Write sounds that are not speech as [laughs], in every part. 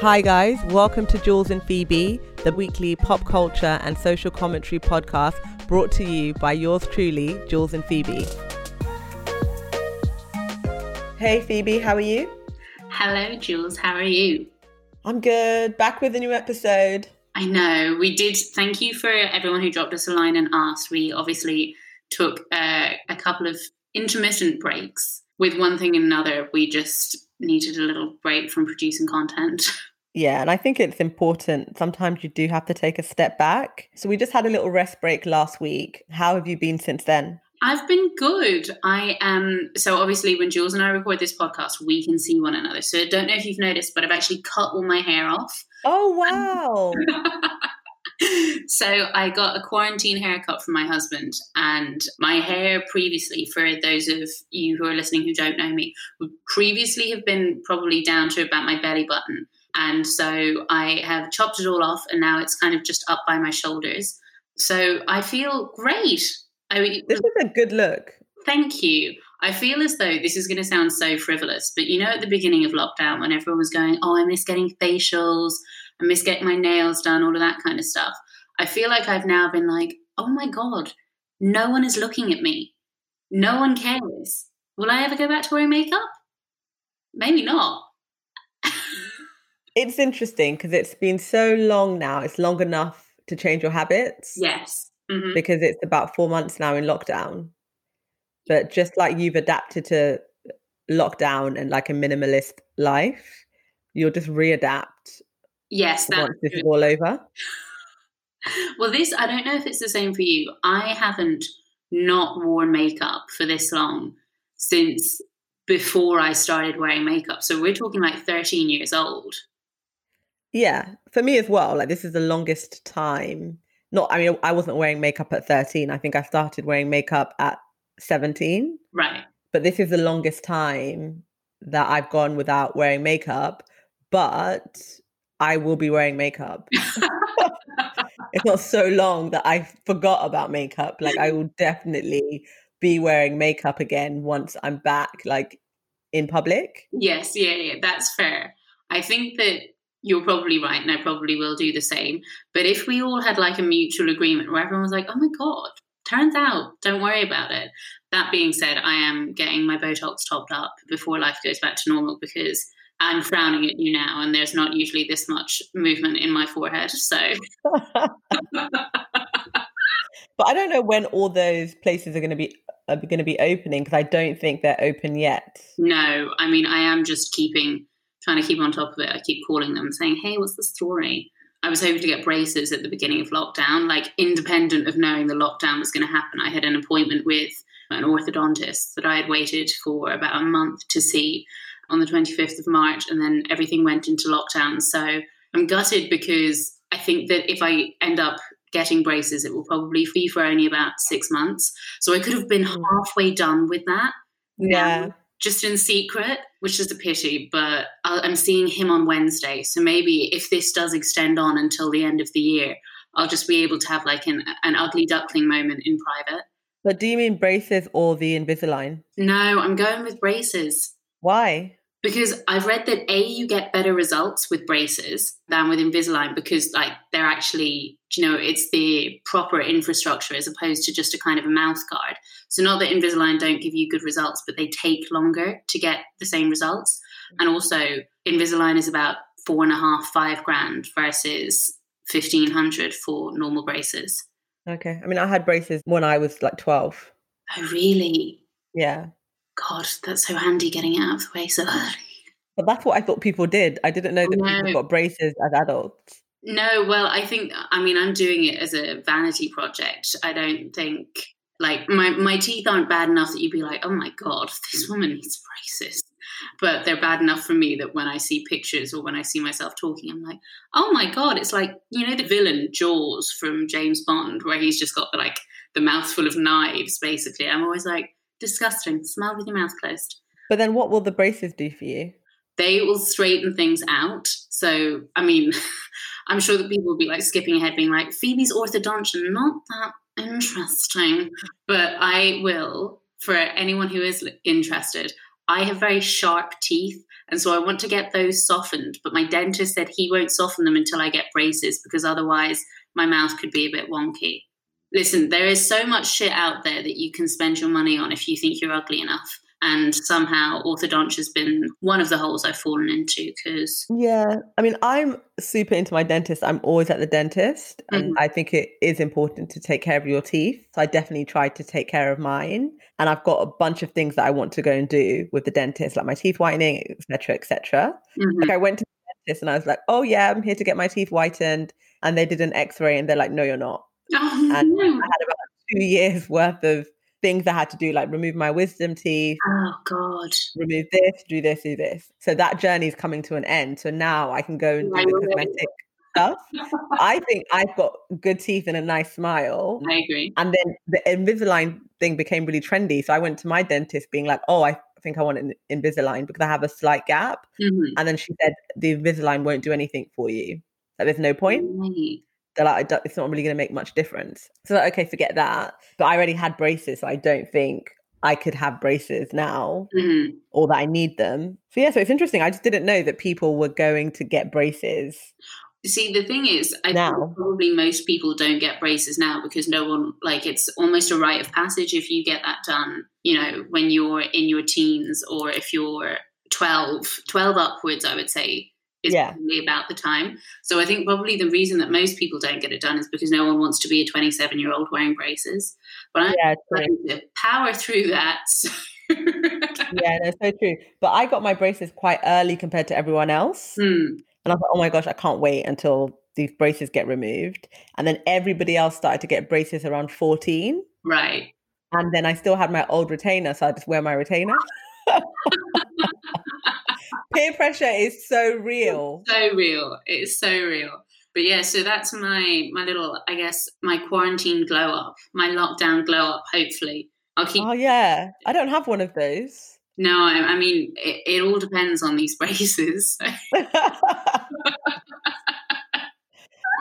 Hi, guys. Welcome to Jules and Phoebe, the weekly pop culture and social commentary podcast brought to you by yours truly, Jules and Phoebe. Hey, Phoebe, how are you? Hello, Jules. How are you? I'm good. Back with a new episode. I know. We did. Thank you for everyone who dropped us a line and asked. We obviously took uh, a couple of intermittent breaks. With one thing and another, we just needed a little break from producing content. [laughs] Yeah, and I think it's important. Sometimes you do have to take a step back. So we just had a little rest break last week. How have you been since then? I've been good. I am so obviously when Jules and I record this podcast, we can see one another. So I don't know if you've noticed, but I've actually cut all my hair off. Oh um, wow. [laughs] so I got a quarantine haircut from my husband, and my hair previously, for those of you who are listening who don't know me, would previously have been probably down to about my belly button. And so I have chopped it all off, and now it's kind of just up by my shoulders. So I feel great. I mean, this is a good look. Thank you. I feel as though this is going to sound so frivolous, but you know, at the beginning of lockdown, when everyone was going, "Oh, I miss getting facials," I miss getting my nails done, all of that kind of stuff. I feel like I've now been like, "Oh my god, no one is looking at me. No one cares. Will I ever go back to wearing makeup? Maybe not." [laughs] it's interesting because it's been so long now. It's long enough to change your habits. Yes. Mm-hmm. Because it's about four months now in lockdown. But just like you've adapted to lockdown and like a minimalist life, you'll just readapt. Yes, once this is all over. well, this I don't know if it's the same for you. I haven't not worn makeup for this long since before I started wearing makeup. So we're talking like 13 years old. Yeah, for me as well. Like this is the longest time. Not, I mean, I wasn't wearing makeup at 13. I think I started wearing makeup at 17. Right. But this is the longest time that I've gone without wearing makeup, but I will be wearing makeup. [laughs] it's not so long that I forgot about makeup. Like I will definitely be wearing makeup again once I'm back, like in public. Yes, yeah, yeah, that's fair. I think that you're probably right, and I probably will do the same. But if we all had like a mutual agreement where everyone was like, oh my God, turns out, don't worry about it. That being said, I am getting my Botox topped up before life goes back to normal because I'm frowning at you now, and there's not usually this much movement in my forehead. So. [laughs] but I don't know when all those places are going to be are going to be opening because I don't think they're open yet. No, I mean I am just keeping trying to keep on top of it. I keep calling them saying, "Hey, what's the story?" I was hoping to get braces at the beginning of lockdown, like independent of knowing the lockdown was going to happen. I had an appointment with an orthodontist that I had waited for about a month to see on the 25th of March, and then everything went into lockdown. So I'm gutted because I think that if I end up getting braces, it will probably be for only about six months. So I could have been hmm. halfway done with that. Yeah. Now, just in secret, which is a pity, but I'm seeing him on Wednesday. So maybe if this does extend on until the end of the year, I'll just be able to have like an, an ugly duckling moment in private. But do you mean braces or the Invisalign? No, I'm going with braces. Why? Because I've read that A, you get better results with braces than with Invisalign because, like, they're actually, you know, it's the proper infrastructure as opposed to just a kind of a mouth guard. So, not that Invisalign don't give you good results, but they take longer to get the same results. And also, Invisalign is about four and a half, five grand versus 1500 for normal braces. Okay. I mean, I had braces when I was like 12. Oh, really? Yeah. God, that's so handy getting it out of the way so early. But that's what I thought people did. I didn't know that no. people got braces as adults. No, well, I think I mean I'm doing it as a vanity project. I don't think like my my teeth aren't bad enough that you'd be like, oh my god, this woman needs braces. But they're bad enough for me that when I see pictures or when I see myself talking, I'm like, oh my god, it's like you know the villain Jaws from James Bond, where he's just got the, like the mouthful of knives. Basically, I'm always like, disgusting. Smile with your mouth closed. But then what will the braces do for you? They will straighten things out. So, I mean, [laughs] I'm sure that people will be like skipping ahead, being like, Phoebe's orthodontia, not that interesting. But I will, for anyone who is interested, I have very sharp teeth. And so I want to get those softened. But my dentist said he won't soften them until I get braces because otherwise my mouth could be a bit wonky. Listen, there is so much shit out there that you can spend your money on if you think you're ugly enough and somehow orthodontia has been one of the holes I've fallen into because yeah, I mean, I'm super into my dentist. I'm always at the dentist, and Mhm. I think it is important to take care of your teeth. So I definitely try to take care of mine, and I've got a bunch of things that I want to go and do with the dentist, like my teeth whitening, etc., etc. Mhm. Like I went to the dentist, and I was like, "Oh yeah, I'm here to get my teeth whitened," and they did an X-ray, and they're like, "No, you're not." Oh, And no. I had about two years worth of things I had to do, like remove my wisdom teeth, oh god. remove this, do this, do this. So that journey is coming to an end. So now I can go and do the cosmetic stuff. I think I've got good teeth and a nice smile. I agree. And then the Invisalign thing became really trendy. So I went to my dentist being like, oh, I think I want an Invisalign because I have a slight gap. Mhm. And then she said, the Invisalign won't do anything for you. Like, there's no point. Right. They're like, it's not really going to make much difference. So, like, okay, forget that. But I already had braces. So I don't think I could have braces now Mhm. or that I need them. So yeah, so it's interesting. I just didn't know that people were going to get braces. See, the thing is, I Now. think probably most people don't get braces now because no one like it's almost a rite of passage if you get that done. You know, when you're in your teens or if you're 12, 12 upwards, I would say is Yeah. probably about the time. So I think probably the reason that most people don't get it done is because no one wants to be a 27 year old wearing braces. But I'm Yeah, trying to power through that. So. [laughs] yeah, no, so true. But I got my braces quite early compared to everyone else. Hmm. And I thought, like, oh my gosh, I can't wait until these braces get removed. And then everybody else started to get braces around 14. Right. And then I still had my old retainer, so I just wear my retainer. [laughs] Peer pressure is so real. so real. It's so real. But yeah, so that's my my little, I guess, my quarantine glow up, my lockdown glow up. Hopefully, I'll keep. Oh yeah, I don't have one of those. No, I, I mean, it, it all depends on these [laughs] braces. [laughs]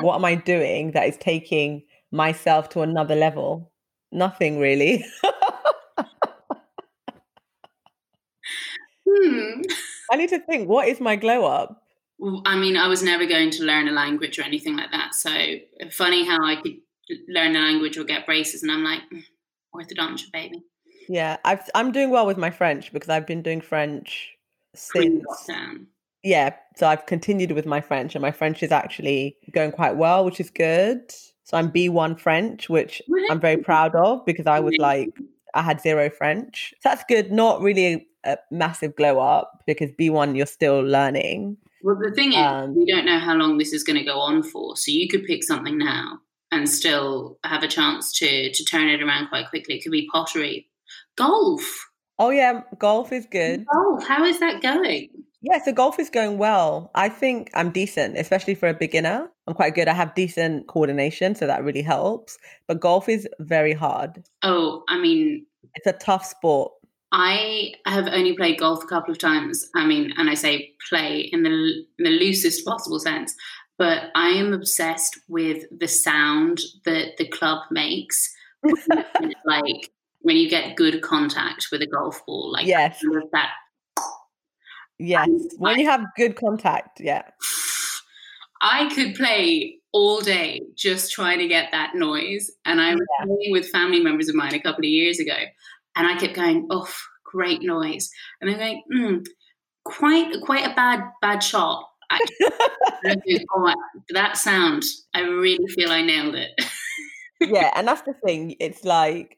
what am I doing that is taking myself to another level? Nothing really. [laughs] hmm. I need to think, what is my glow up? Well, I mean, I was never going to learn a language or anything like that. So funny how I could learn a language or get braces, and I'm like, "Mm, orthodontia, baby. Yeah, I've, I'm doing well with my French because I've been doing French since. Yeah, so I've continued with my French, and my French is actually going quite well, which is good. So I'm B1 French, which I'm very proud of because I was like, I had zero French. So that's good. Not really a massive glow up because B1 you're still learning. Well, the thing is, Um, we don't know how long this is going to go on for. So you could pick something now and still have a chance to to turn it around quite quickly. It could be pottery, golf. Oh yeah, golf is good. Golf. How is that going? Yeah, so golf is going well. I think I'm decent, especially for a beginner. I'm quite good. I have decent coordination, so that really helps. But golf is very hard. Oh, I mean, It's a tough sport. I have only played golf a couple of times. I mean, and I say play in the in the loosest possible sense. But I am obsessed with the sound that the club makes. [laughs] like when you get good contact with a golf ball, like Yes. that Yes. When you have good contact, yeah. I could play all day just trying to get that noise. And I was Yeah. playing with family members of mine a couple of years ago, and I kept going, "Oh, great noise!" And I'm going, mm, "Quite, quite a bad, bad shot." [laughs] I, oh, that sound, I really feel I nailed it. yeah, and that's the thing. It's like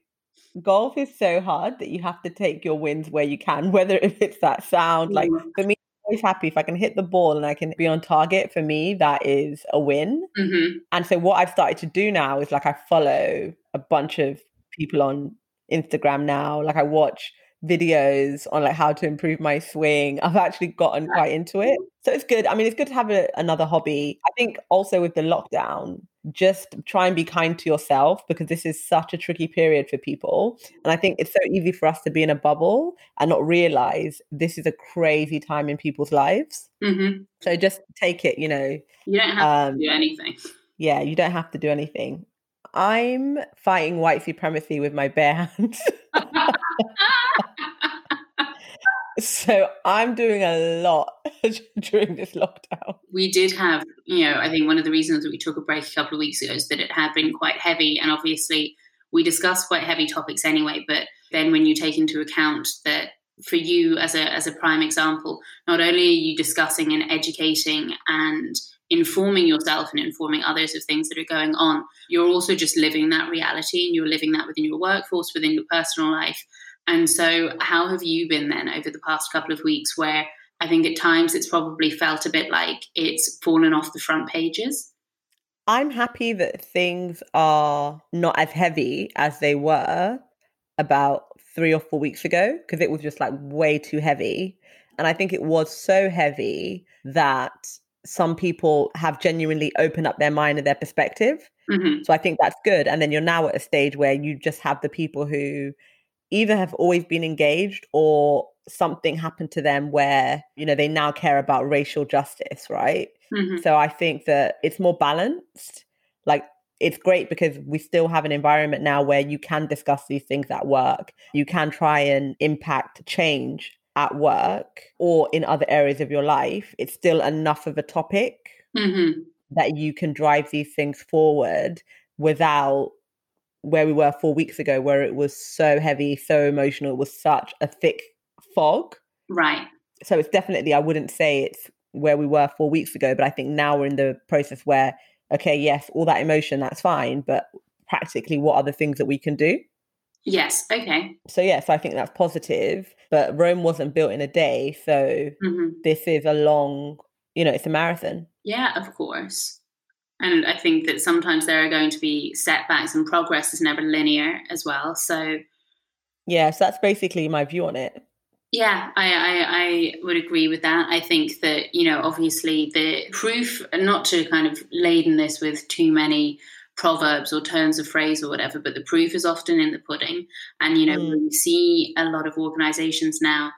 golf is so hard that you have to take your wins where you can, [laughs] whether if it's that sound. Like for me, always happy if I can hit the ball and I can be on target. For me, that is a win. hmm And so what I've started to do now is like I follow a bunch of people on Instagram now. Like I watch videos on like how to improve my swing. I've actually gotten quite into it. So it's good. I mean, it's good to have a, another hobby. I think also with the lockdown, just try and be kind to yourself because this is such a tricky period for people. And I think it's so easy for us to be in a bubble and not realize this is a crazy time in people's lives. hmm So just take it, you know, You don't have um, to do anything. yeah, you don't have to do anything. I'm fighting white supremacy with my bare hands. [laughs] [laughs] [laughs] So I'm doing a lot [laughs] during this lockdown. We did have, you know, I think one of the reasons that we took a break a couple of weeks ago is that it had been quite heavy. And obviously, we discussed quite heavy topics anyway. But then when you take into account that for you as a as a prime example, not only are you discussing and educating and informing yourself and informing others of things that are going on, you're also just living that reality and you're living that within your workforce, within your personal life. And so, how have you been then over the past couple of weeks where I think at times it's probably felt a bit like it's fallen off the front pages? I'm happy that things are not as heavy as they were about three or four weeks ago because it was just like way too heavy. And I think it was so heavy that some people have genuinely opened up their mind and their perspective. Mm-hmm. So I think that's good. And then you're now at a stage where you just have the people who either have always been engaged or something happened to them where, you know, they now care about racial justice, right? Mm-hmm. So I think that it's more balanced. Like it's great because we still have an environment now where you can discuss these things at work. You can try and impact change at work or in other areas of your life. It's still enough of a topic mm-hmm. that you can drive these things forward without where we were four weeks ago, where it was so heavy, so emotional, it was such a thick fog. Right. So it's definitely, I wouldn't say it's where we were four weeks ago, but I think now we're in the process where okay, yes, all that emotion, that's fine, but practically what are the things that we can do? Yes, okay. So, yes, I think that's positive, but Rome wasn't built in a day. So, mm-hmm. this is a long, you know, it's a marathon. Yeah, of course. And I think that sometimes there are going to be setbacks and progress is never linear as well. So, yeah, so that's basically my view on it. Yeah, I, I, I, would agree with that. I think that, you know, obviously the proof, not to kind of laden this with too many proverbs or turns of phrase or whatever, but the proof is often in the pudding. And, you know, mm. we see a lot of organizations now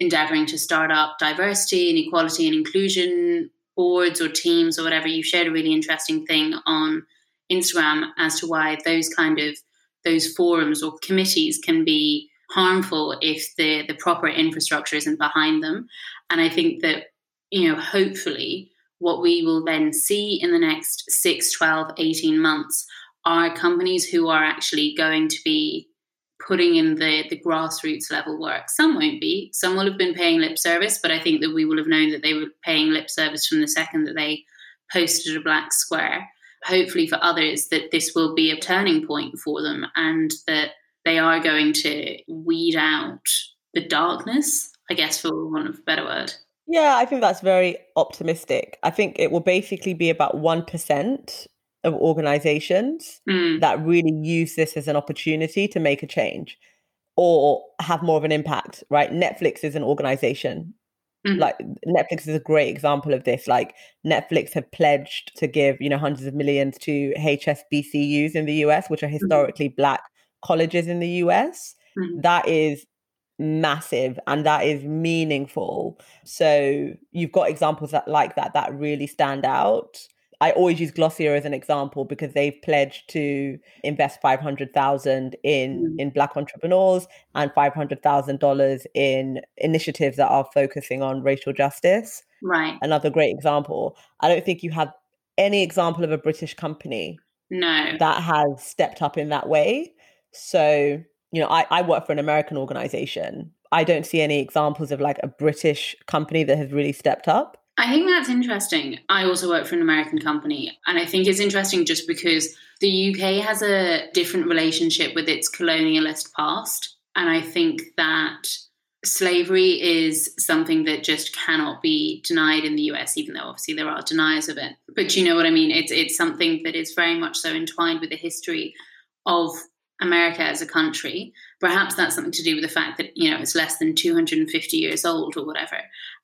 endeavoring to start up diversity and equality and inclusion boards or teams or whatever. You shared a really interesting thing on Instagram as to why those kind of those forums or committees can be harmful if the the proper infrastructure isn't behind them and i think that you know hopefully what we will then see in the next 6 12 18 months are companies who are actually going to be putting in the the grassroots level work some won't be some will have been paying lip service but i think that we will have known that they were paying lip service from the second that they posted a black square hopefully for others that this will be a turning point for them and that they are going to weed out the darkness, I guess, for want of a better word. Yeah, I think that's very optimistic. I think it will basically be about 1% of organizations mm. that really use this as an opportunity to make a change or have more of an impact, right? Netflix is an organization. Mm. Like Netflix is a great example of this. Like Netflix have pledged to give, you know, hundreds of millions to HBCUs in the US, which are mm-hmm. historically mm. black colleges in the US. Mm-hmm. That is massive and that is meaningful. So you've got examples that like that that really stand out. I always use Glossier as an example because they've pledged to invest 500,000 in mm. in black entrepreneurs and $500,000 in initiatives that are focusing on racial justice. Right. Another great example. I don't think you have any example of a British company no that has stepped up in that way. So, you know, I, I work for an American organization. I don't see any examples of like a British company that has really stepped up. I think that's interesting. I also work for an American company, and I think it's interesting just because the UK has a different relationship with its colonialist past. And I think that slavery is something that just cannot be denied in the US, even though obviously there are deniers of it. But you know what I mean? It's it's something that is very much so entwined with the history of America as a country. Perhaps that's something to do with the fact that, you know, it's less than 250 years old or whatever.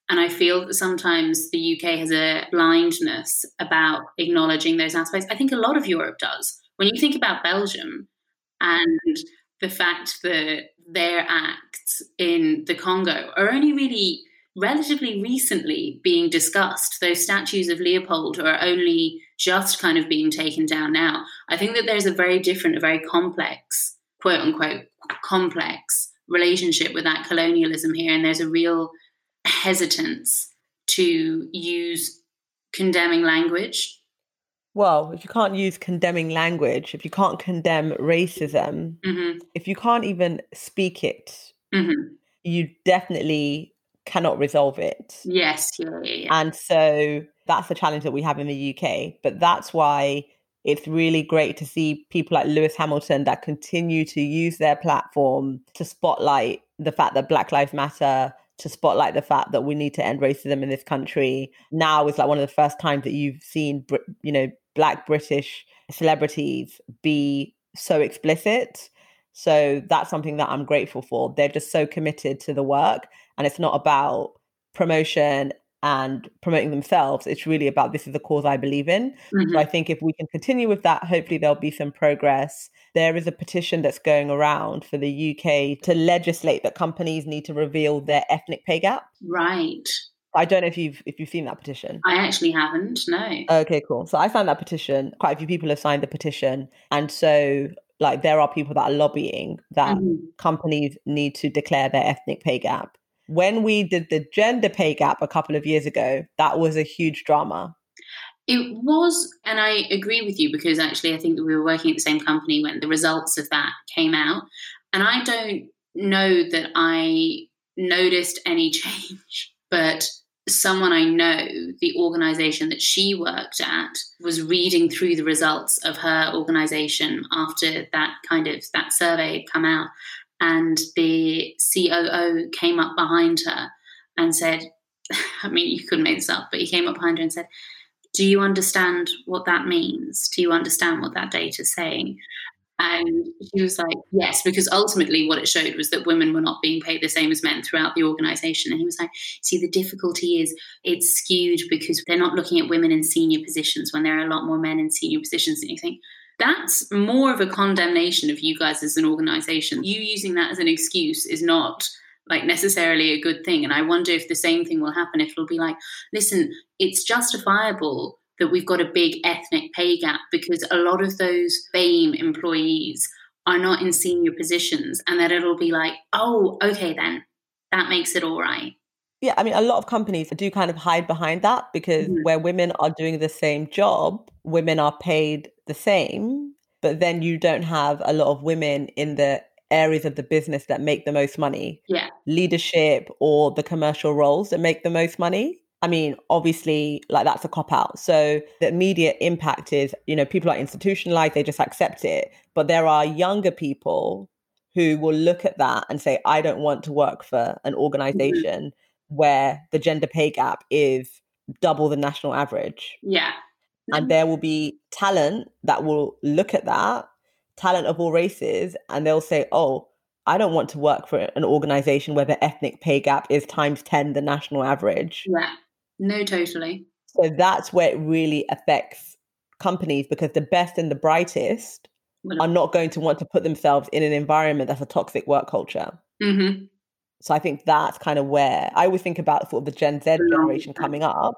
And I feel that sometimes the UK has a blindness about acknowledging those aspects. I think a lot of Europe does. When you think about Belgium and the fact that their acts in the Congo are only really relatively recently being discussed. Those statues of Leopold are only just kind of being taken down now. I think that there's a very different, a very complex, quote unquote, complex relationship with that colonialism here, and there's a real hesitance to use condemning language. Well, if you can't use condemning language, if you can't condemn racism, hmm if you can't even speak it, hmm you definitely cannot resolve it. Yes, yeah, yeah, yeah. And so that's the challenge that we have in the UK. But that's why it's really great to see people like Lewis Hamilton that continue to use their platform to spotlight the fact that Black Lives Matter, to spotlight the fact that we need to end racism in this country. Now is like one of the first times that you've seen, you know, Black British celebrities be so explicit. So that's something that I'm grateful for. They're just so committed to the work, and it's not about promotion and promoting themselves. It's really about this is the cause I believe in. Mhm. So I think if we can continue with that, hopefully there'll be some progress. There is a petition that's going around for the UK to legislate that companies need to reveal their ethnic pay gap. Right. I don't know if you've if you've seen that petition. I actually haven't. No. Okay, cool. So I signed that petition. Quite a few people have signed the petition, and so like there are people that are lobbying that Mhm. companies need to declare their ethnic pay gap. When we did the gender pay gap a couple of years ago, that was a huge drama. It was, and I agree with you because actually I think that we were working at the same company when the results of that came out. And I don't know that I noticed any [laughs] change, but someone I know, the organization that she worked at, was reading through the results of her organization after that kind of that survey had come out. And the COO came up behind her and said, [laughs] I mean, you couldn't make this up, but he came up behind her and said, do you understand what that means? Do you understand what that data is saying? And she was like, yes, because ultimately what it showed was that women were not being paid the same as men throughout the organization. And he was like, see, the difficulty is it's skewed because they're not looking at women in senior positions when there are a lot more men in senior positions. And you think, that's more of a condemnation of you guys as an organization. You using that as an excuse is not like necessarily a good thing. And I wonder if the same thing will happen if it'll be like, listen, it's justifiable that we've got a big ethnic pay gap because a lot of those BAME employees are not in senior positions, and that it'll be like, oh, okay, then that makes it all right. Yeah, I mean, a lot of companies do kind of hide behind that because Mhm. where women are doing the same job, women are paid the same, but then you don't have a lot of women in the areas of the business that make the most money, Yeah. leadership or the commercial roles that make the most money. I mean, obviously, like that's a cop out. So the immediate impact is, you know, people are institutionalized, they just accept it. But there are younger people who will look at that and say, I don't want to work for an organization where the gender pay gap is double the national average. Yeah. And there will be talent that will look at that, talent of all races, and they'll say, oh, I don't want to work for an organization where the ethnic pay gap is times 10 the national average. Yeah. No, totally. So that's where it really affects companies because the best and the brightest Well, are not going to want to put themselves in an environment that's a toxic work culture. hmm So I think that's kind of where I always think about sort of the Gen Z generation coming up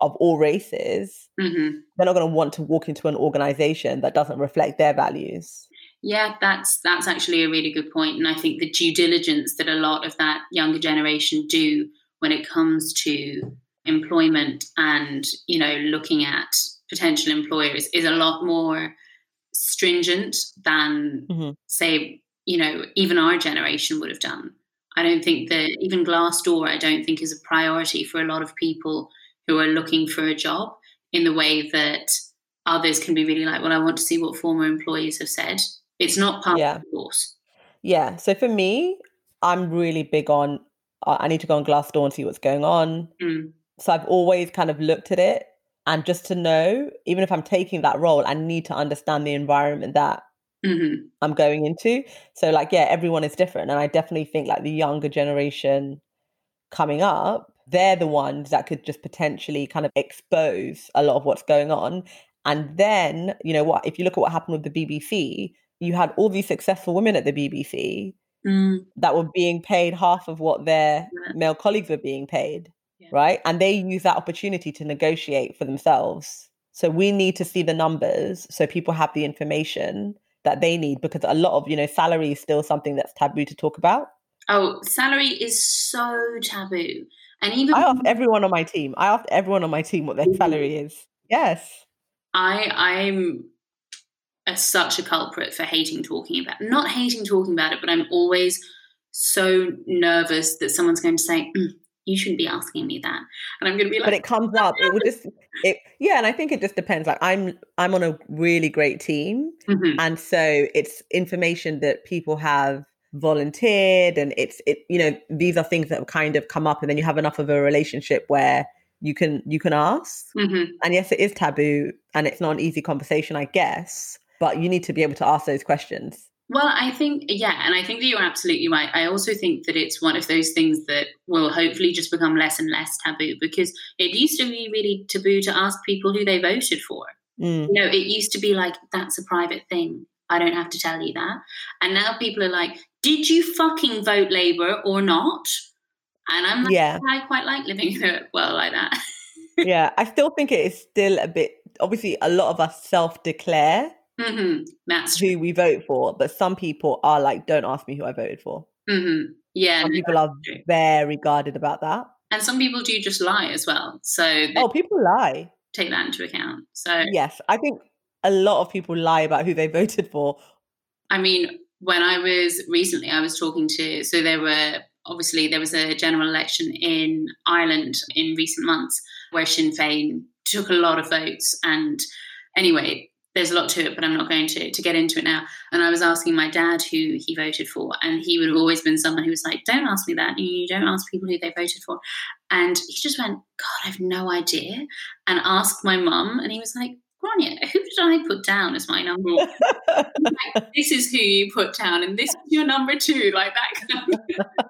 of all races. hmm They're not going to want to walk into an organization that doesn't reflect their values. Yeah, that's that's actually a really good point, and I think the due diligence that a lot of that younger generation do when it comes to employment and you know looking at potential employers is a lot more stringent than Mhm. say you know even our generation would have done. I don't think that even Glassdoor I don't think is a priority for a lot of people who are looking for a job in the way that others can be really like, well, I want to see what former employees have said. It's not part Yeah. of the course. Yeah. So for me, I'm really big on, uh, I need to go on Glassdoor and see what's going on. Mm. So I've always kind of looked at it. And just to know, even if I'm taking that role, I need to understand the environment that hmm I'm going into. So, like, yeah, everyone is different. And I definitely think, like, the younger generation coming up, they're the ones that could just potentially kind of expose a lot of what's going on. And then, you know what, if you look at what happened with the BBC, you had all these successful women at the BBC Mm. that were being paid half of what their Yeah. male colleagues were being paid, Yeah. right? And they use that opportunity to negotiate for themselves. So we need to see the numbers so people have the information that they need because a lot of, you know, salary is still something that's taboo to talk about. Oh, salary is so taboo. And even I ask everyone on my team. I ask everyone on my team what their salary is. Yes. I I'm a, such a culprit for hating talking about not hating talking about it, but I'm always so nervous that someone's going to say, "Mm, "You shouldn't be asking me that," and I'm going to be like, But it comes up. It will just it yeah, and I think it just depends. Like I'm I'm on a really great team. "Mhm, And so it's information that people have volunteered and it's it you know, these are things that have kind of come up and then you have enough of a relationship where you can you can ask. mhm." And yes, it is taboo and it's not an easy conversation, I guess. But you need to be able to ask those questions. Well, I think, yeah, and I think that you're absolutely right. I also think that it's one of those things that will hopefully just become less and less taboo because it used to be really taboo to ask people who they voted for. Mm. You know, it used to be like, that's a private thing. I don't have to tell you that. And now people are like, did you fucking vote Labour or not? And I'm like, Yeah. I quite like living in a world like that. [laughs] yeah. I still think it is still a bit obviously a lot of us self-declare hmm That's true. who we vote for, but some people are like, don't ask me who I voted for. hmm Yeah. Some no, people are true. very guarded about that. And some people do just lie as well. So Oh, people lie. take that into account. So, Yes, I think a lot of people lie about who they [laughs] voted for. I mean, when I was recently, I was talking to, so there were obviously there was a general election in Ireland in recent months where Sinn Féin took a lot of votes. And anyway, there's a lot to it, but I'm not going to, to get into it now. And I was asking my dad who he voted for, and he would have always been someone who was like, Don't ask me that. You don't ask people who they voted for. And he just went, God, I've no idea. And asked my mum, and he was like, Grania, who did I put down as my number one? [laughs] like, this is who you put down, and this is your number two, like that kind of [laughs]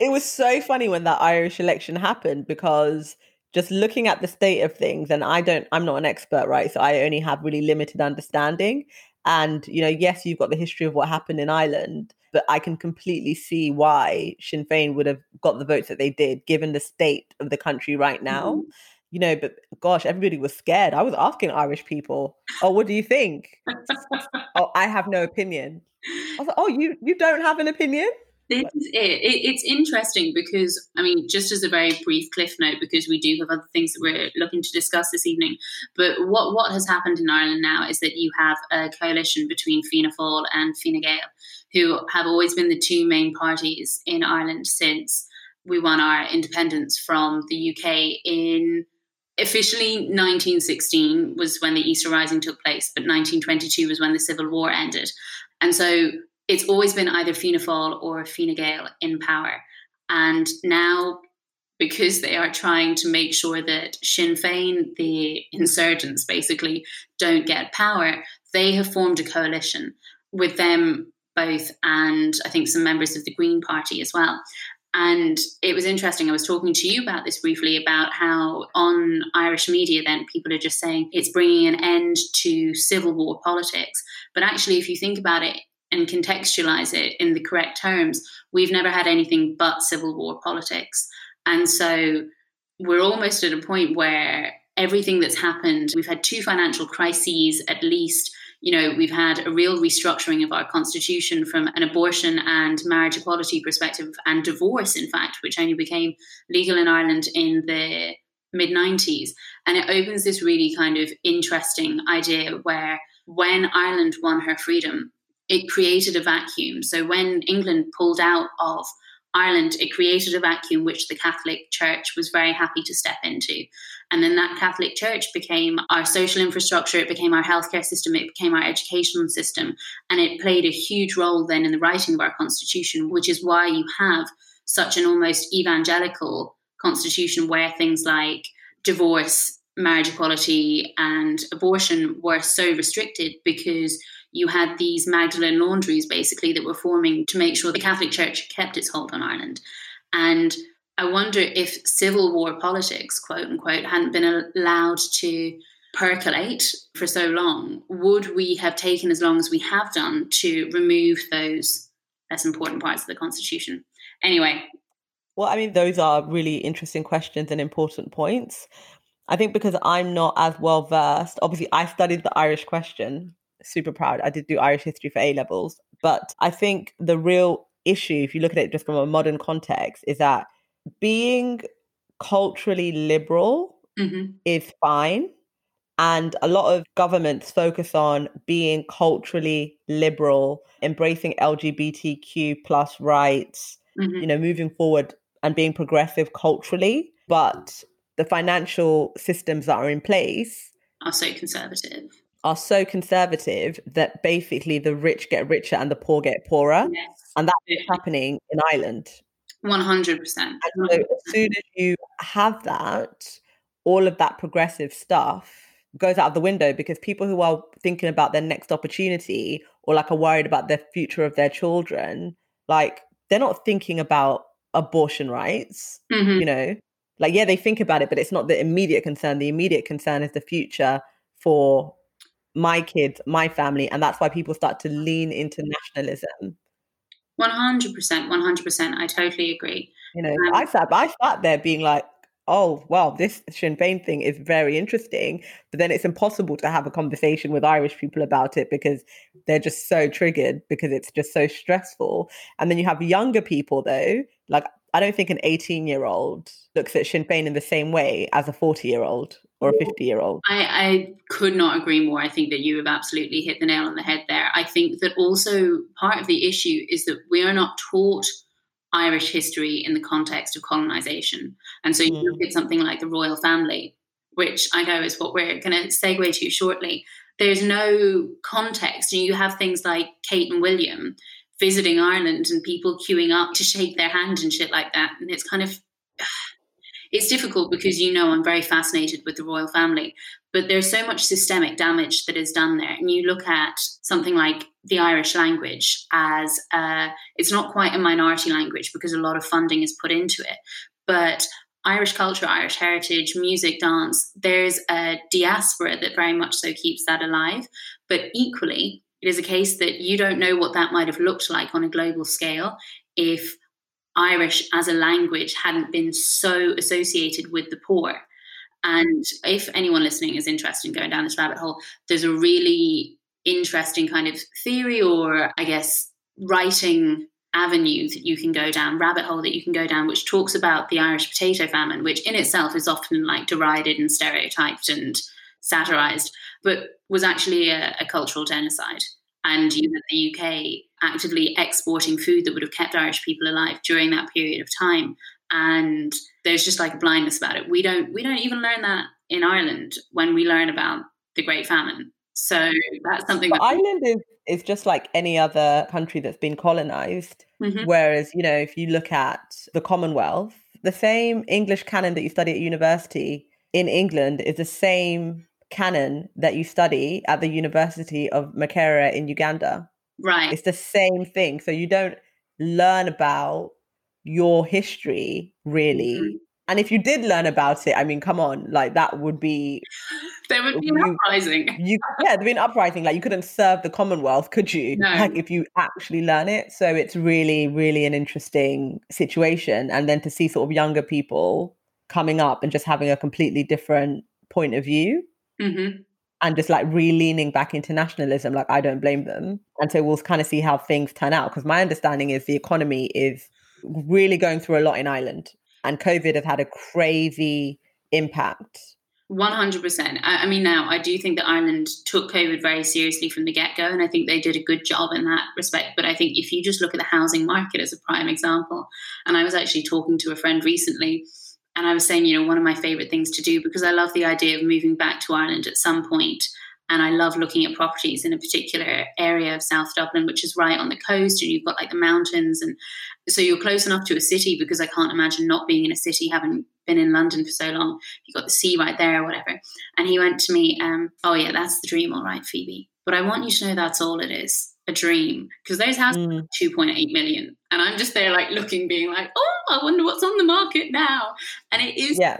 it was so funny when that Irish election happened because just looking at the state of things, and I don't, I'm not an expert, right? So I only have really limited understanding. And, you know, yes, you've got the history of what happened in Ireland, but I can completely see why Sinn Féin would have got the votes that they did, given the state of the country right now. Mm-hmm. You know, but gosh, everybody was scared. I was asking Irish people, "Oh, what do you think?" [laughs] oh, I have no opinion. I was like, "Oh, you you don't have an opinion?" This is it. it. It's interesting because, I mean, just as a very brief cliff note, because we do have other things that we're looking to discuss this evening. But what, what has happened in Ireland now is that you have a coalition between Fianna Fáil and Fine Gael, who have always been the two main parties in Ireland since we won our independence from the UK in officially 1916 was when the Easter Rising took place, but 1922 was when the Civil War ended. And so it's always been either Fianna Fáil or Fine Gael in power. And now, because they are trying to make sure that Sinn Féin, the insurgents basically, don't get power, they have formed a coalition with them both and I think some members of the Green Party as well. And it was interesting. I was talking to you about this briefly about how on Irish media, then people are just saying it's bringing an end to civil war politics. But actually, if you think about it and contextualize it in the correct terms, we've never had anything but civil war politics. And so we're almost at a point where everything that's happened, we've had two financial crises at least. You know, we've had a real restructuring of our constitution from an abortion and marriage equality perspective, and divorce, in fact, which only became legal in Ireland in the mid 90s. And it opens this really kind of interesting idea where when Ireland won her freedom, it created a vacuum. So when England pulled out of Ireland, it created a vacuum which the Catholic Church was very happy to step into. And then that Catholic Church became our social infrastructure, it became our healthcare system, it became our educational system, and it played a huge role then in the writing of our constitution, which is why you have such an almost evangelical constitution where things like divorce, marriage equality, and abortion were so restricted because you had these Magdalene laundries basically that were forming to make sure the Catholic Church kept its hold on Ireland. And I wonder if civil war politics, quote unquote, hadn't been allowed to percolate for so long, would we have taken as long as we have done to remove those less important parts of the Constitution? Anyway. Well, I mean, those are really interesting questions and important points. I think because I'm not as well versed, obviously, I studied the Irish question super proud. I did do Irish history for A levels, but I think the real issue, if you look at it just from a modern context, is that being culturally liberal hmm is fine. And a lot of governments focus on being culturally liberal, embracing LGBTQ plus rights, hmm you know, moving forward and being progressive culturally. But the financial systems that are in place Are so conservative. Are so conservative that basically the rich get richer and the poor get poorer. Yes. And that's happening in Ireland. One hundred percent. And so as soon as you have that, all of that progressive stuff goes out of the window because people who are thinking about their next opportunity or like are worried about the future of their children, like they're not thinking about abortion rights, hmm you know. Like, yeah, they think about it, but it's not the immediate concern. The immediate concern is the future for my kids, my family. And that's why people start to lean into nationalism. One hundred percent. One hundred percent. I totally agree. You know, Um, I sat I sat there being like, oh wow, this Sinn Féin thing is very interesting. But then it's impossible to have a conversation with Irish people about it because they're just so triggered because it's just so stressful. And then you have younger people though, like I don't think an 18 year old looks at Sinn Féin in the same way as a 40 year old or a 50 year old. I, I could not agree more. I think that you have absolutely hit the nail on the head there. I think that also part of the issue is that we are not taught Irish history in the context of colonization. And so you Mm. look at something like the royal family, which I know is what we're going to segue to shortly. There's no context, and you have things like Kate and William visiting Ireland and people queuing up to shake their hand and shit like that. And it's kind of [sighs] it's difficult because you know I'm very fascinated with the royal family, but there's so much systemic damage that is done there. And you look at something like the Irish language as uh, it's not quite a minority language because a lot of funding is put into it, but Irish culture, Irish heritage, music, dance, there's a diaspora that very much so keeps that alive. But equally, it is a case that you don't know what that might have looked like on a global scale if Irish as a language hadn't been so associated with the poor. And if anyone listening is interested in going down this rabbit hole, there's a really interesting kind of theory or, I guess, writing avenue that you can go down, rabbit hole that you can go down, which talks about the Irish potato famine, which in itself is often like derided and stereotyped and satirized, but was actually a, a cultural genocide. And you had the UK actively exporting food that would have kept Irish people alive during that period of time. And there's just like a blindness about it. We don't we don't even learn that in Ireland when we learn about the Great Famine. So that's something that Ireland is, is just like any other country that's been colonized. Mhm. Whereas, you know, if you look at the Commonwealth, the same English canon that you study at university in England is the same canon that you study at the University of Makerere in Uganda. right. It's the same thing. So you don't learn about your history really. Mhm. And if you did learn about it, I mean, come on, like that would be There would be an you- uprising. you yeah, there'd be an uprising. Like you couldn't serve the Commonwealth, could you? No. [laughs] Like if you actually learn it. So it's really, really an interesting situation. And then to see sort of younger people coming up and just having a completely different point of view hmm and just like re-leaning back into nationalism, like I don't blame them. And so we'll kind of see how things turn out. Because my understanding is the economy is really going through a lot in Ireland. And COVID has had a crazy impact. One hundred percent. I mean, now I do think that Ireland took COVID very seriously from the get go, and I think they did a good job in that respect. But I think if you just look at the housing market as a prime example, and I was actually talking to a friend recently, and I was saying, you know, one of my favorite things to do because I love the idea of moving back to Ireland at some point, and I love looking at properties in a particular area of South Dublin, which is right on the coast, and you've got like the mountains, and so you're close enough to a city because I can't imagine not being in a city having been in London for so long. You've got the sea right there or whatever. And he went to me, um, oh yeah, that's the dream, all right, Phoebe. But I want you to know that's all it is, a dream. Because those houses Mm. are 2.8 million. And I'm just there like looking, being like, oh, I wonder what's on the market now. And it is Yeah.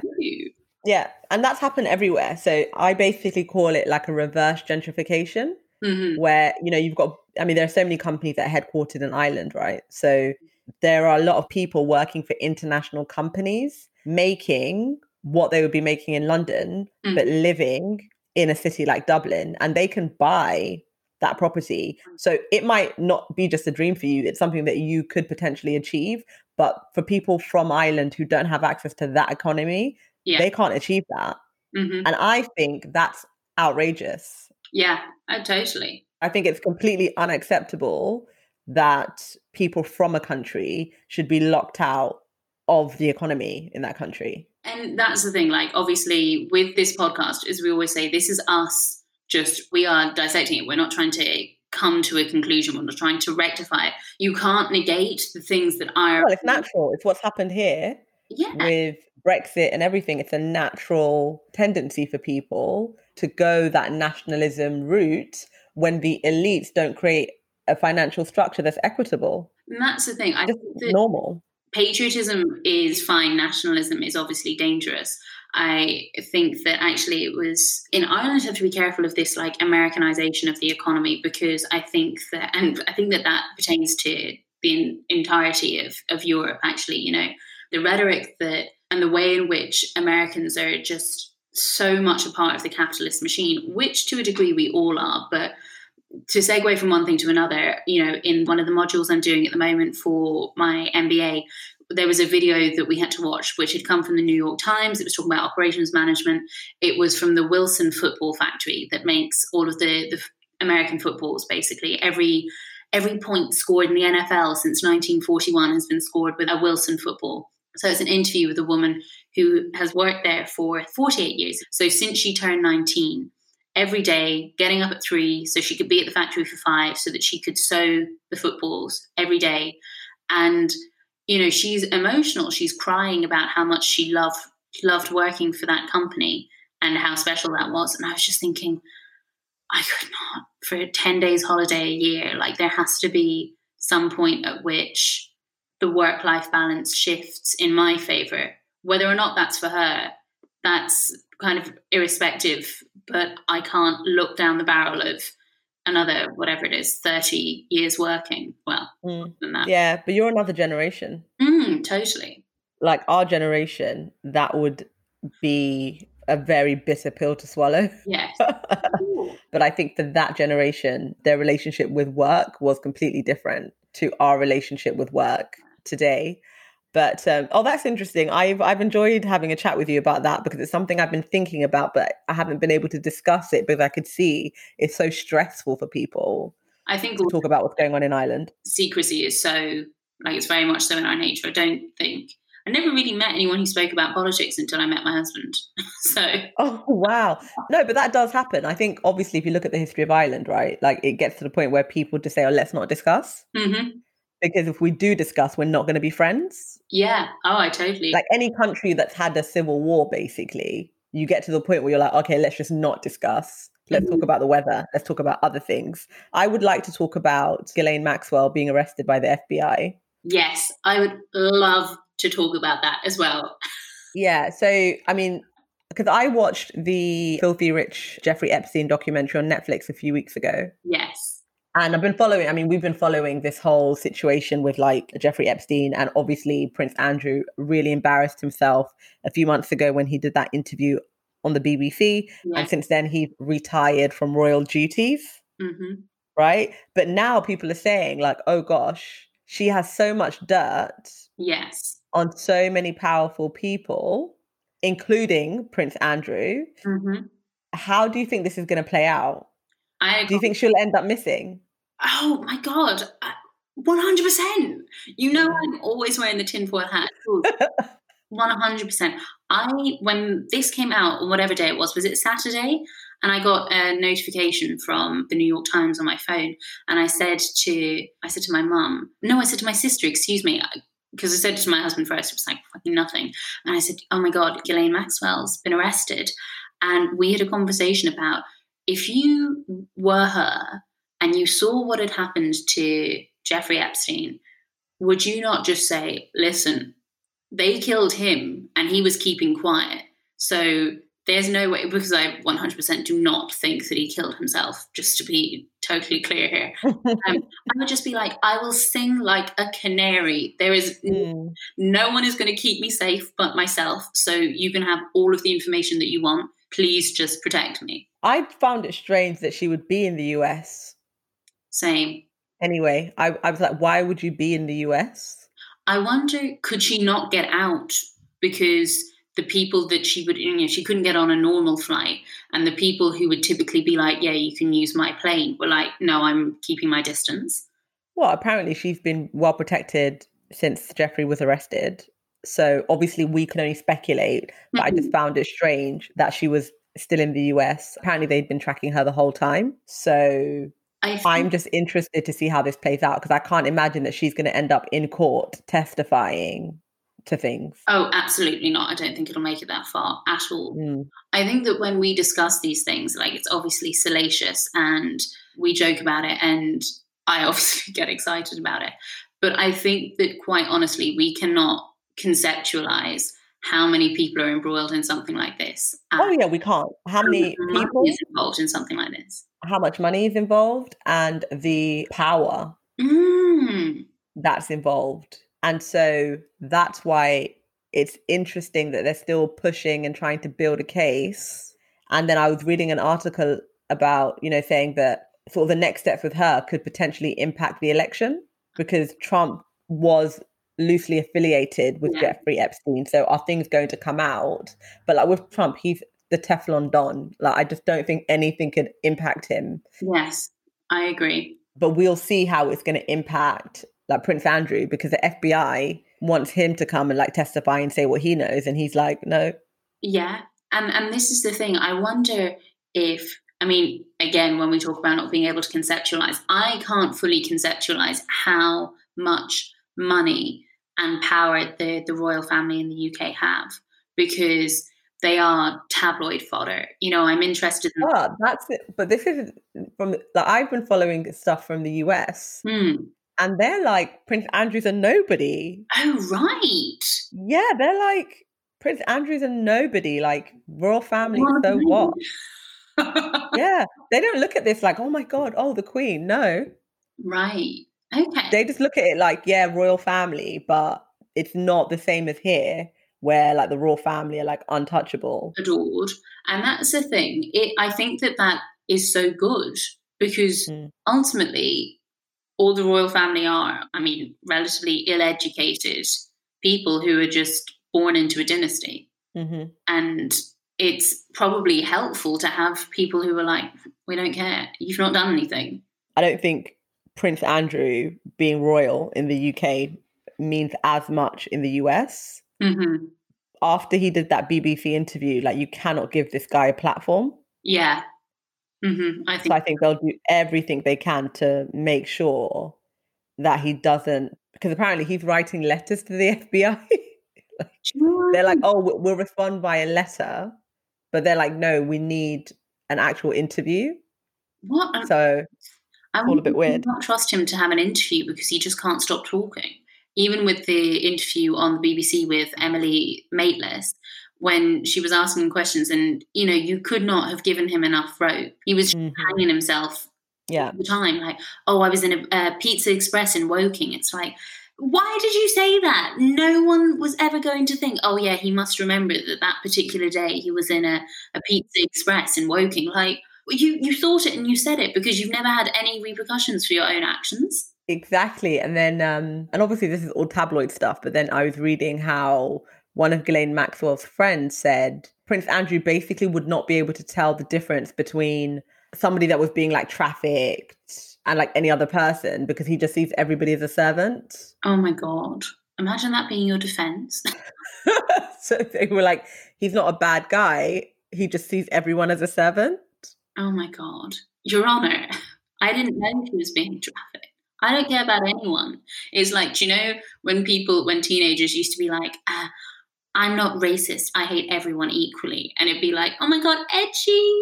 Yeah, and that's happened everywhere. So I basically call it like a reverse gentrification, hmm where you know you've got. I mean, there are so many companies that are headquartered in Ireland, right? So there are a lot of people working for international companies making what they would be making in London, Mm. but living in a city like Dublin, and they can buy that property. So it might not be just a dream for you. It's something that you could potentially achieve. But for people from Ireland who don't have access to that economy, Yeah. they can't achieve that. hmm And I think that's outrageous. Yeah. Totally. I think it's completely unacceptable that people from a country should be locked out of the economy in that country. And that's the thing, like, obviously, with this podcast, as we always say, this is us just, we are dissecting it. We're not trying to come to a conclusion, we're not trying to rectify it. You can't negate the things that are. Well, it's natural. It's what's happened here Yeah. with Brexit and everything. It's a natural tendency for people to go that nationalism route when the elites don't create a financial structure that's equitable. And that's the thing. I Just think that normal. patriotism is fine, nationalism is obviously dangerous. I think that actually it was in Ireland have to be careful of this like Americanization of the economy because I think that and I think that that pertains to the en- entirety of of Europe actually you know. The rhetoric that and the way in which Americans are just so much a part of the capitalist machine which to a degree we all are but to segue from one thing to another, you know, in one of the modules I'm doing at the moment for my MBA, there was a video that we had to watch, which had come from the New York Times. It was talking about operations management. It was from the Wilson Football Factory that makes all of the, the American footballs. Basically, every every point scored in the NFL since 1941 has been scored with a Wilson football. So it's an interview with a woman who has worked there for 48 years. So since she turned 19, every day, getting up at three so she could be at the factory for five so that she could sew the footballs every day. And, you know, she's emotional. She's crying about how much she loved loved working for that company and how special that was. And I was just thinking, I could not for a 10 days holiday a year. Like there has to be some point at which the work life balance shifts in my favor. Whether or not that's for her, that's kind of irrespective, but I can't look down the barrel of another, whatever it is, 30 years working. Well, Mm. than that. Yeah, but you're another generation. Mm, totally. Like our generation, that would be a very bitter pill to swallow. Yes. [laughs] but I think for that generation, their relationship with work was completely different to our relationship with work today. But um, oh, that's interesting. I've I've enjoyed having a chat with you about that because it's something I've been thinking about, but I haven't been able to discuss it because I could see it's so stressful for people I think to talk about what's going on in Ireland. secrecy is so, like, it's very much so in our nature. I don't think. I never really met anyone who spoke about politics until I met my husband. [laughs] so, Oh wow. No, but that does happen. I think obviously if you look at the history of Ireland, right? Like it gets to the point where people just say, "Oh, let's not discuss." mhm. Because if we do discuss, we're not going to be friends. yeah. Oh, I totally. like any country that's had a civil war basically you get to the point where you're like okay let's just not discuss let's talk mm-hmm. about the weather let's talk about other things i would like to talk about ghislaine maxwell being arrested by the fbi yes, I would love to talk about that as well. yeah so i mean because i watched the filthy rich jeffrey epstein documentary on netflix a few weeks ago Yes. And I've been following, I mean, we've been following this whole situation with like Jeffrey Epstein and obviously Prince Andrew really embarrassed himself a few months ago when he did that interview on the BBC. Yeah. And since then, he retired from royal duties, hmm right? But now people are saying, like, oh gosh, she has so much dirt Yes. on so many powerful people, including Prince Andrew. hmm How do you think this is going to play out? I Do you think she'll end up missing? Oh my god, uh, one hundred percent. You know, I'm always wearing the tinfoil hat. [laughs] One hundred percent. I when this came out on whatever day it was, was it Saturday? And I got a notification from the New York Times on my phone, and I said to I said to my mum, no, I said to my sister, excuse me, because I said to my husband first, it was like fucking nothing, and I said, oh my god, Ghislaine Maxwell's been arrested, and we had a conversation about if you were her and you saw what had happened to Jeffrey Epstein, would you not just say, listen, they killed him and he was keeping quiet. So there's no way, because I 100% do not think that he killed himself, just to be totally clear here. [laughs] Um, I would just be like, I will sing like a canary. There is Mm. no one is going to keep me safe but myself. So you can have all of the information that you want. Please just protect me. I found it strange that she would be in the US Same. Anyway, I, I was like, why would you be in the US? I wonder, could she not get out because the people that she would, you know, she couldn't get on a normal flight, and the people who would typically be like, "Yeah, you can use my plane," were like, "No, I'm keeping my distance." Well, apparently she's been well protected since Jeffrey was arrested. So obviously we can only speculate, but mm-hmm. I just found it strange that she was still in the US. Apparently they'd been tracking her the whole time. So I am just interested to see how this plays out because I can't imagine that she's going to end up in court testifying to things. Oh, absolutely not. I don't think it'll make it that far at all. Mm. I think that when we discuss these things, like it's obviously salacious and we joke about it, and I [laughs] obviously get excited about it. But I think that quite honestly, we cannot conceptualize how many people are embroiled in something like this. Oh yeah, we can't. How many people is involved in something like this? How much money is involved and the power mm. that's involved. And so that's why it's interesting that they're still pushing and trying to build a case. And then I was reading an article about, you know, saying that sort of the next step with her could potentially impact the election because Trump was loosely affiliated with yeah. Jeffrey Epstein. So are things going to come out? But like with Trump, he's the Teflon Don. Like I just don't think anything could impact him. Yes, I agree. But we'll see how it's going to impact like Prince Andrew because the FBI wants him to come and like testify and say what he knows, and he's like, no. Yeah, and and this is the thing. I wonder if I mean, again, when we talk about not being able to conceptualize, I can't fully conceptualize how much money and power the, the royal family in the UK have because they are tabloid fodder. You know, I'm interested in. Oh, that's it. But this is from, like, I've been following stuff from the US. Hmm. And they're like, Prince Andrew's a nobody. Oh, right. Yeah, they're like, Prince Andrew's a nobody. Like, royal family, so what? [laughs] yeah, they don't look at this like, oh my god, oh the queen. No, right. Okay. They just look at it like, yeah, royal family, but it's not the same as here, where like the royal family are like untouchable, adored, and that's the thing. It, I think that that is so good because mm. ultimately, all the royal family are, I mean, relatively ill-educated people who are just born into a dynasty, mm-hmm. and it's probably helpful to have people who are like, we don't care. You've not done anything. I don't think Prince Andrew being royal in the UK means as much in the US. Mm-hmm. After he did that BBC interview, like you cannot give this guy a platform. Yeah. Mm-hmm. I think so. I think they'll do everything they can to make sure that he doesn't, because apparently he's writing letters to the [laughs] FBI. like, they're like, oh, we'll respond by a letter but they're like, no, we need an actual interview. What? So I all a bit weird. Not trust him to have an interview because he just can't stop talking. Even with the interview on the BBC with Emily Maitlis, when she was asking questions, and you know, you could not have given him enough rope. He was mm-hmm. hanging himself yeah. the time. Like, oh, I was in a, a Pizza Express in Woking. It's like, why did you say that? No one was ever going to think, oh, yeah, he must remember that that particular day he was in a, a Pizza Express in Woking. Like, you, you thought it and you said it because you've never had any repercussions for your own actions. Exactly. And then, um, and obviously, this is all tabloid stuff, but then I was reading how one of Ghislaine Maxwell's friends said Prince Andrew basically would not be able to tell the difference between somebody that was being like trafficked and like any other person because he just sees everybody as a servant. Oh my god. Imagine that being your defense. [laughs] [laughs] so they were like, he's not a bad guy. He just sees everyone as a servant. Oh my god. Your Honor, [laughs] I didn't know he was being trafficked. I don't care about anyone. It's like, you know, when people, when teenagers used to be like, ah, I'm not racist. I hate everyone equally. And it'd be like, oh my God, edgy.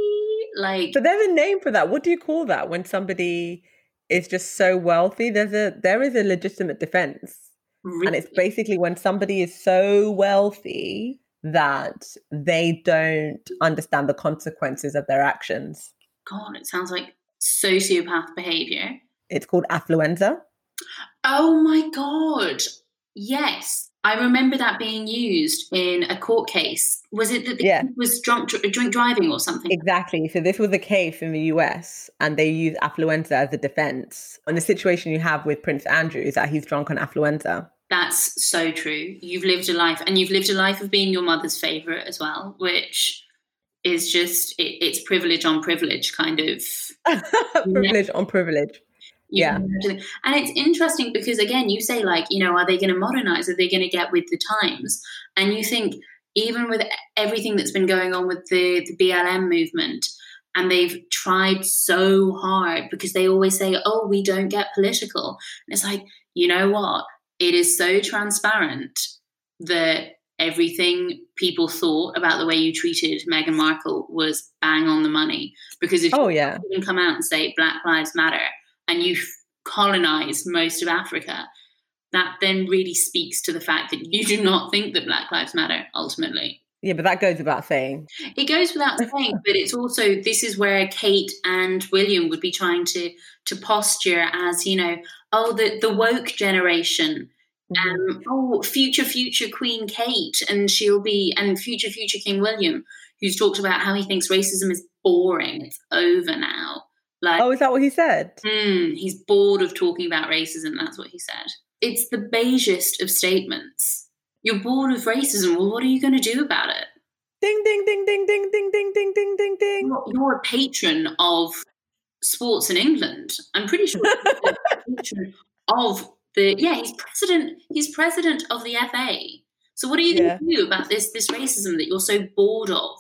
Like, but there's a name for that. What do you call that when somebody is just so wealthy? There's a there is a legitimate defense, really? and it's basically when somebody is so wealthy that they don't understand the consequences of their actions. God, it sounds like sociopath behavior. It's called affluenza. Oh my god! Yes, I remember that being used in a court case. Was it that the Yeah. kid was drunk, drink driving or something? Exactly. So this was a case in the US, and they use affluenza as a defense. And the situation you have with Prince Andrew is that he's drunk on affluenza. That's so true. You've lived a life, and you've lived a life of being your mother's favorite as well, which is just it, it's privilege on privilege, kind of. [laughs] privilege on privilege. You Yeah. And it's interesting because again, you say like, you know, are they going to modernize? Are they going to get with the times? And you think even with everything that's been going on with the, the BLM movement, and they've tried so hard because they always say, oh, we don't get political. And it's like, you know what? It is so transparent that everything people thought about the way you treated Meghan Markle was bang on the money. Because if Oh yeah. you can come out and say Black Lives Matter and you colonized most of Africa, that then really speaks to the fact that you do not think that Black Lives Matter ultimately. Yeah, but that goes without saying. It goes without [laughs] saying, but it's also this is where Kate and William would be trying to to posture as you know, oh the the woke generation, um, oh future future Queen Kate, and she'll be and future future King William, who's talked about how he thinks racism is boring, it's over now. Like Oh, is that what he said? Hmm, he's bored of talking about racism. That's what he said. It's the beigest of statements. You're bored of racism. Well, what are you going to do about it? Ding ding ding ding ding ding ding ding ding ding ding. You're, you're a patron of sports in England. I'm pretty sure of the. Yeah, he's president. He's president of the FA. So what are you Yeah. going to do about this this racism that you're so bored of?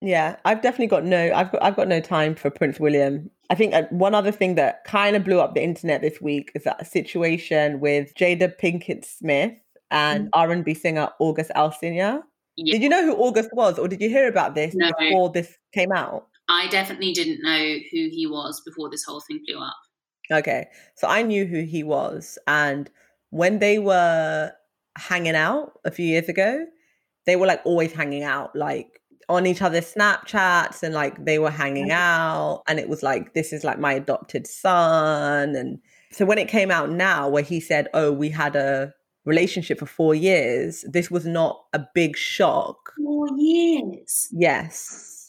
Yeah, I've definitely got no. I've got. I've got no time for Prince William. I think uh, one other thing that kind of blew up the internet this week is that situation with Jada Pinkett Smith and R and B singer August Alsina. Yeah. Did you know who August was, or did you hear about this No. before this came out? I definitely didn't know who he was before this whole thing blew up. Okay, so I knew who he was, and when they were hanging out a few years ago, they were like always hanging out, like on each other's Snapchats, and like they were hanging out, and it was like this is like my adopted son, and so when it came out now, where he said, "Oh, we had a relationship for four years," this was not a big shock. Four years. Yes.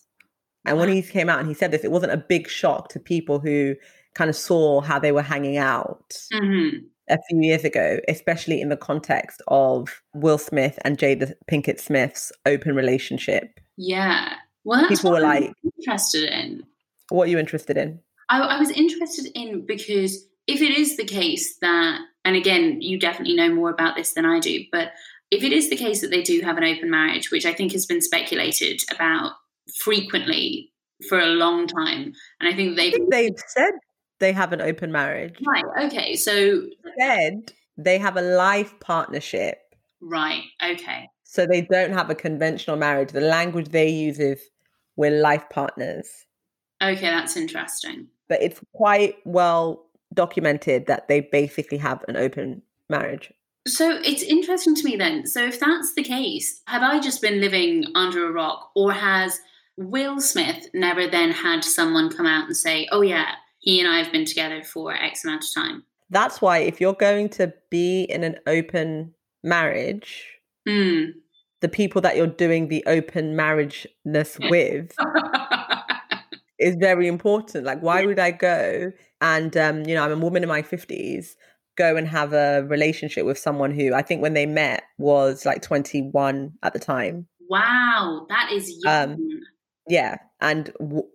And when he came out and he said this, it wasn't a big shock to people who kind of saw how they were hanging out hmm a few years ago, especially in the context of Will Smith and Jada Pinkett Smith's open relationship. Yeah. Well, that's People what were I'm like- interested in. What are you interested in? I, I was interested in because if it is the case that, and again, you definitely know more about this than I do, but if it is the case that they do have an open marriage, which I think has been speculated about frequently for a long time, and I think they've think they've said they have an open marriage. right. Okay, so Said they have a life partnership. right. Okay, So they don't have a conventional marriage. The language they use is we're life partners. okay, that's interesting. but it's quite well documented that they basically have an open marriage. So it's interesting to me then. So if that's the case, have I just been living under a rock, or has Will Smith never then had someone come out and say, "Oh yeah, he and I have been together for X amount of time"? That's why if you're going to be in an open marriage, Hmm. the people that you're doing the open marriageness with [laughs] is very important. Like, why would I go and, um, you know, I'm a woman in my 50s, go and have a relationship with someone who I think when they met was like 21 at the time? wow, that is young. Um, Yeah. And,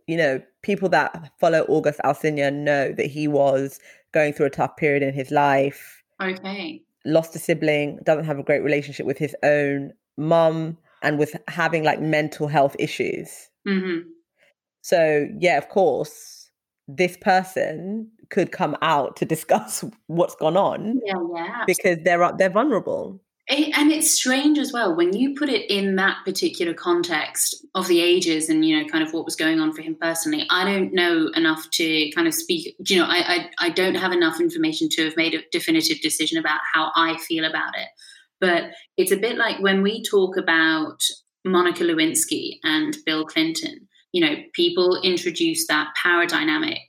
you know, people that follow August Alsina know that he was going through a tough period in his life, okay. lost a sibling, doesn't have a great relationship with his own mum, and with having like mental health issues. hmm So, yeah, of course, this person could come out to [laughs] discuss what's gone on Yeah, yeah. because they're they're vulnerable. It- and it's strange as well when you put it in that particular context of the ages and you know kind of what was going on for him personally i don't know enough to kind of speak you know I, I i don't have enough information to have made a definitive decision about how i feel about it. But it's a bit like when we talk about monica lewinsky and bill clinton you know people introduce that power dynamic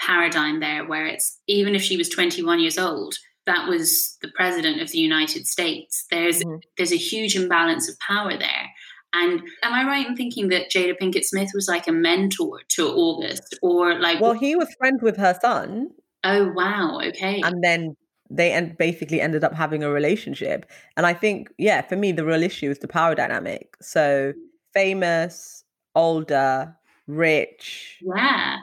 paradigm there where it's even if she was 21 years old that was the president of the United States. There's mm-hmm. there's a huge imbalance of power there. And am I right in thinking that Jada Pinkett Smith was like a mentor to August, or like? Well, he was friends with her son. Oh wow! Okay. And then they end basically ended up having a relationship. And I think, yeah, for me, the real issue is the power dynamic. So famous, older, rich, yeah,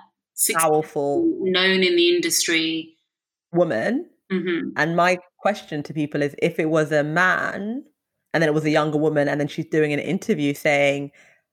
powerful, known in the industry woman. Mm-hmm. And my question to people is if it was a man and then it was a younger woman, and then she's doing an interview saying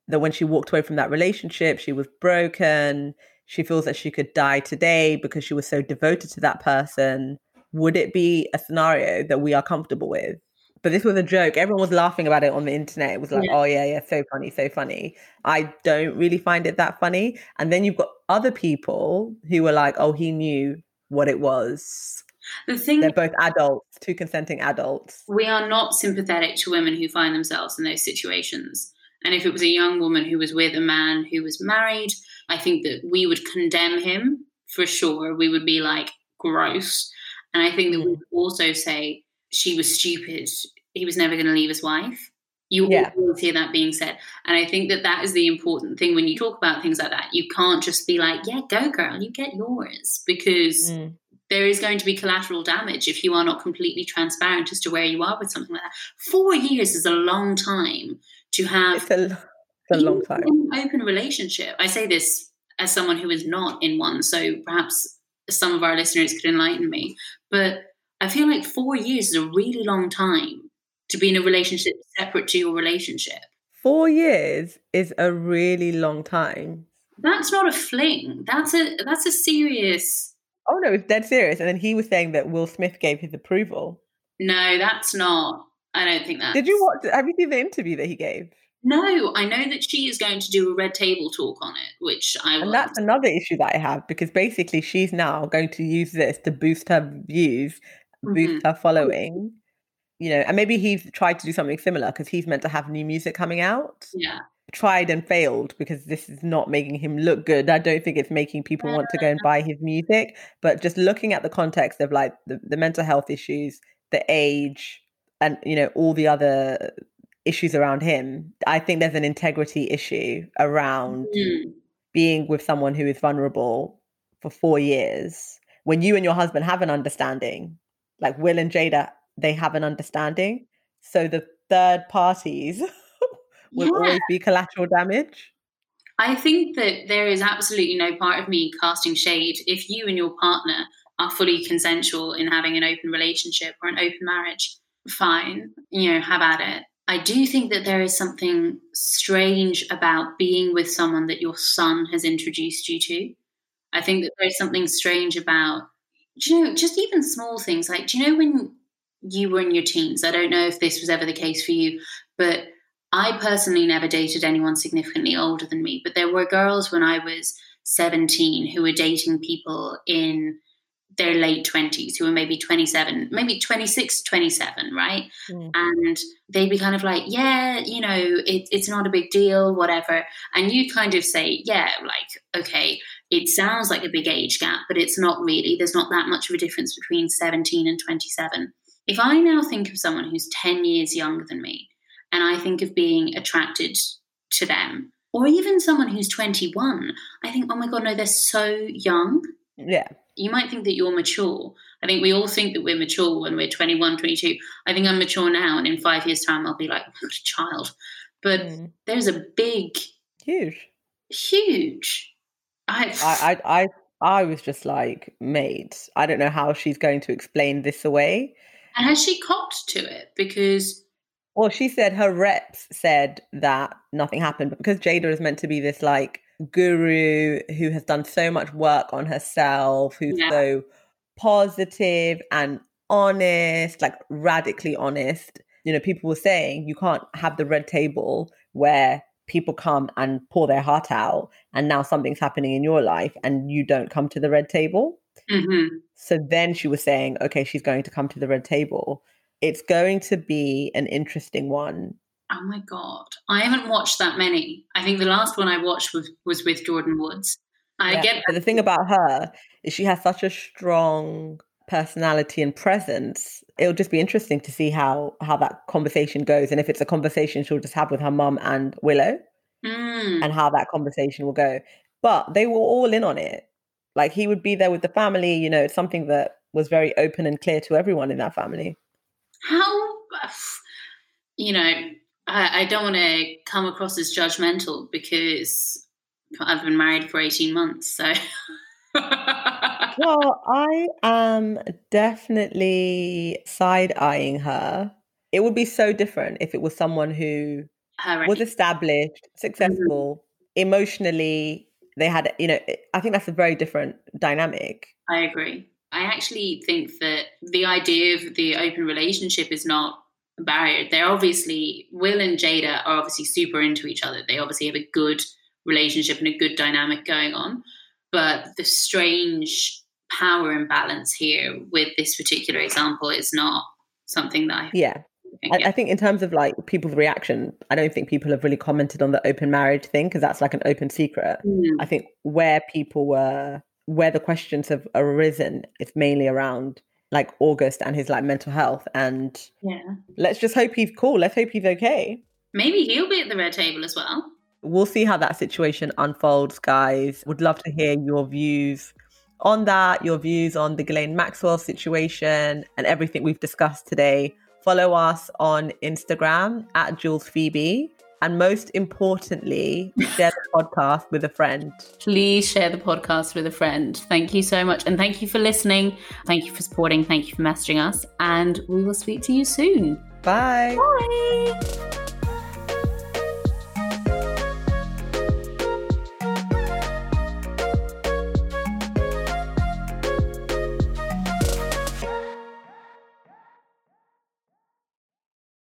that when she walked away from that relationship, she was broken. She feels that she could die today because she was so devoted to that person. Would it be a scenario that we are comfortable with? But this was a joke. Everyone was laughing about it on the internet. It was like, yeah. oh, yeah, yeah, so funny, so funny. I don't really find it that funny. And then you've got other people who were like, oh, he knew what it was. The thing they're both adults, two consenting adults. We are not sympathetic to women who find themselves in those situations. And if it was a young woman who was with a man who was married, I think that we would condemn him for sure. We would be like, gross. And I think that we mm. would also say she was stupid. He was never going to leave his wife. You yeah. always hear that being said. And I think that that is the important thing when you talk about things like that. You can't just be like, yeah, go girl, you get yours. Because mm there is going to be collateral damage if you are not completely transparent as to where you are with something like that. Four years is a long time to have it's a, it's a long time. open relationship. I say this as someone who is not in one, so perhaps some of our listeners could enlighten me. But I feel like four years is a really long time to be in a relationship separate to your relationship. Four years is a really long time. That's not a fling. That's a that's a serious Oh no, it's dead serious. And then he was saying that Will Smith gave his approval. No, that's not. I don't think that. Did you watch? Have you seen the interview that he gave? No, I know that she is going to do a red table talk on it, which I. And that's another issue that I have because basically she's now going to use this to boost her views, boost mm-hmm. her following. You know, and maybe he's tried to do something similar because he's meant to have new music coming out. Yeah tried and failed because this is not making him look good. I don't think it's making people want to go and buy his music. But just looking at the context of like the, the mental health issues, the age, and you know, all the other issues around him, I think there's an integrity issue around mm. being with someone who is vulnerable for four years when you and your husband have an understanding, like Will and Jada, they have an understanding. So the third parties [laughs] will yeah. always be collateral damage? I think that there is absolutely no part of me casting shade if you and your partner are fully consensual in having an open relationship or an open marriage. Fine, you know, have at it. I do think that there is something strange about being with someone that your son has introduced you to. I think that there's something strange about, you know, just even small things like, do you know when you were in your teens? I don't know if this was ever the case for you, but I personally never dated anyone significantly older than me, but there were girls when I was 17 who were dating people in their late 20s who were maybe 27 maybe 26 27 right? Mm. and they'd be kind of like yeah you know it, it's not a big deal whatever. And you kind of say yeah like okay it sounds like a big age gap but it's not really. There's not that much of a difference between 17 and 27 if i now think of someone who's 10 years younger than me and I think of being attracted to them. Or even someone who's 21, I think, oh my God, no, they're so young. Yeah. You might think that you're mature. I think we all think that we're mature when we're 21, 22. I think I'm mature now, and in five years' time, I'll be like, what a child. But mm. there's a big, huge, huge. I, I, I, I was just like, mate, I don't know how she's going to explain this away. And has she copped to it? Because well, she said her reps said that nothing happened, but because Jada is meant to be this like guru who has done so much work on herself, who's yeah. so positive and honest, like radically honest. You know, people were saying you can't have the red table where people come and pour their heart out, and now something's happening in your life and you don't come to the red table. Mm-hmm. So then she was saying, okay, she's going to come to the red table it's going to be an interesting one. Oh my god, I haven't watched that many. I think the last one I watched was was with Jordyn Woods. I yeah, get the thing about her is she has such a strong personality and presence, it'll just be interesting to see how how that conversation goes and if it's a conversation she'll just have with her mum and Willow Mm. and how that conversation will go. But they were all in on it. Like he would be there with the family, you know, it's something that was very open and clear to everyone in that family. How, you know, I, I don't want to come across as judgmental because I've been married for 18 months. So. [laughs] Well, I am definitely side eyeing her. It would be so different if it was someone who Her was established, mm-hmm. successful, emotionally. They had, you know, I think that's a very different dynamic. I agree. I actually think that the idea of the open relationship is not a barrier. They're obviously, Will and Jada are obviously super into each other. They obviously have a good relationship and a good dynamic going on. But the strange power imbalance here with this particular example is not something that I Yeah. I, I think in terms of like people's reaction, I don't think people have really commented on the open marriage thing because that's like an open secret. Mm, I think where people were, where the questions have arisen, it's mainly around like August and his like mental health. And yeah. let's just hope he's cool. Let's hope he's okay. Maybe he'll be at the red table as well. We'll see how that situation unfolds, guys. Would love to hear your views on that, your views on the Ghislaine Maxwell situation and everything we've discussed today. Follow us on Instagram at Jules Phoebe. And most importantly, share the podcast with a friend. Please share the podcast with a friend. Thank you so much. And thank you for listening. Thank you for supporting. Thank you for messaging us. And we will speak to you soon. Bye. Bye.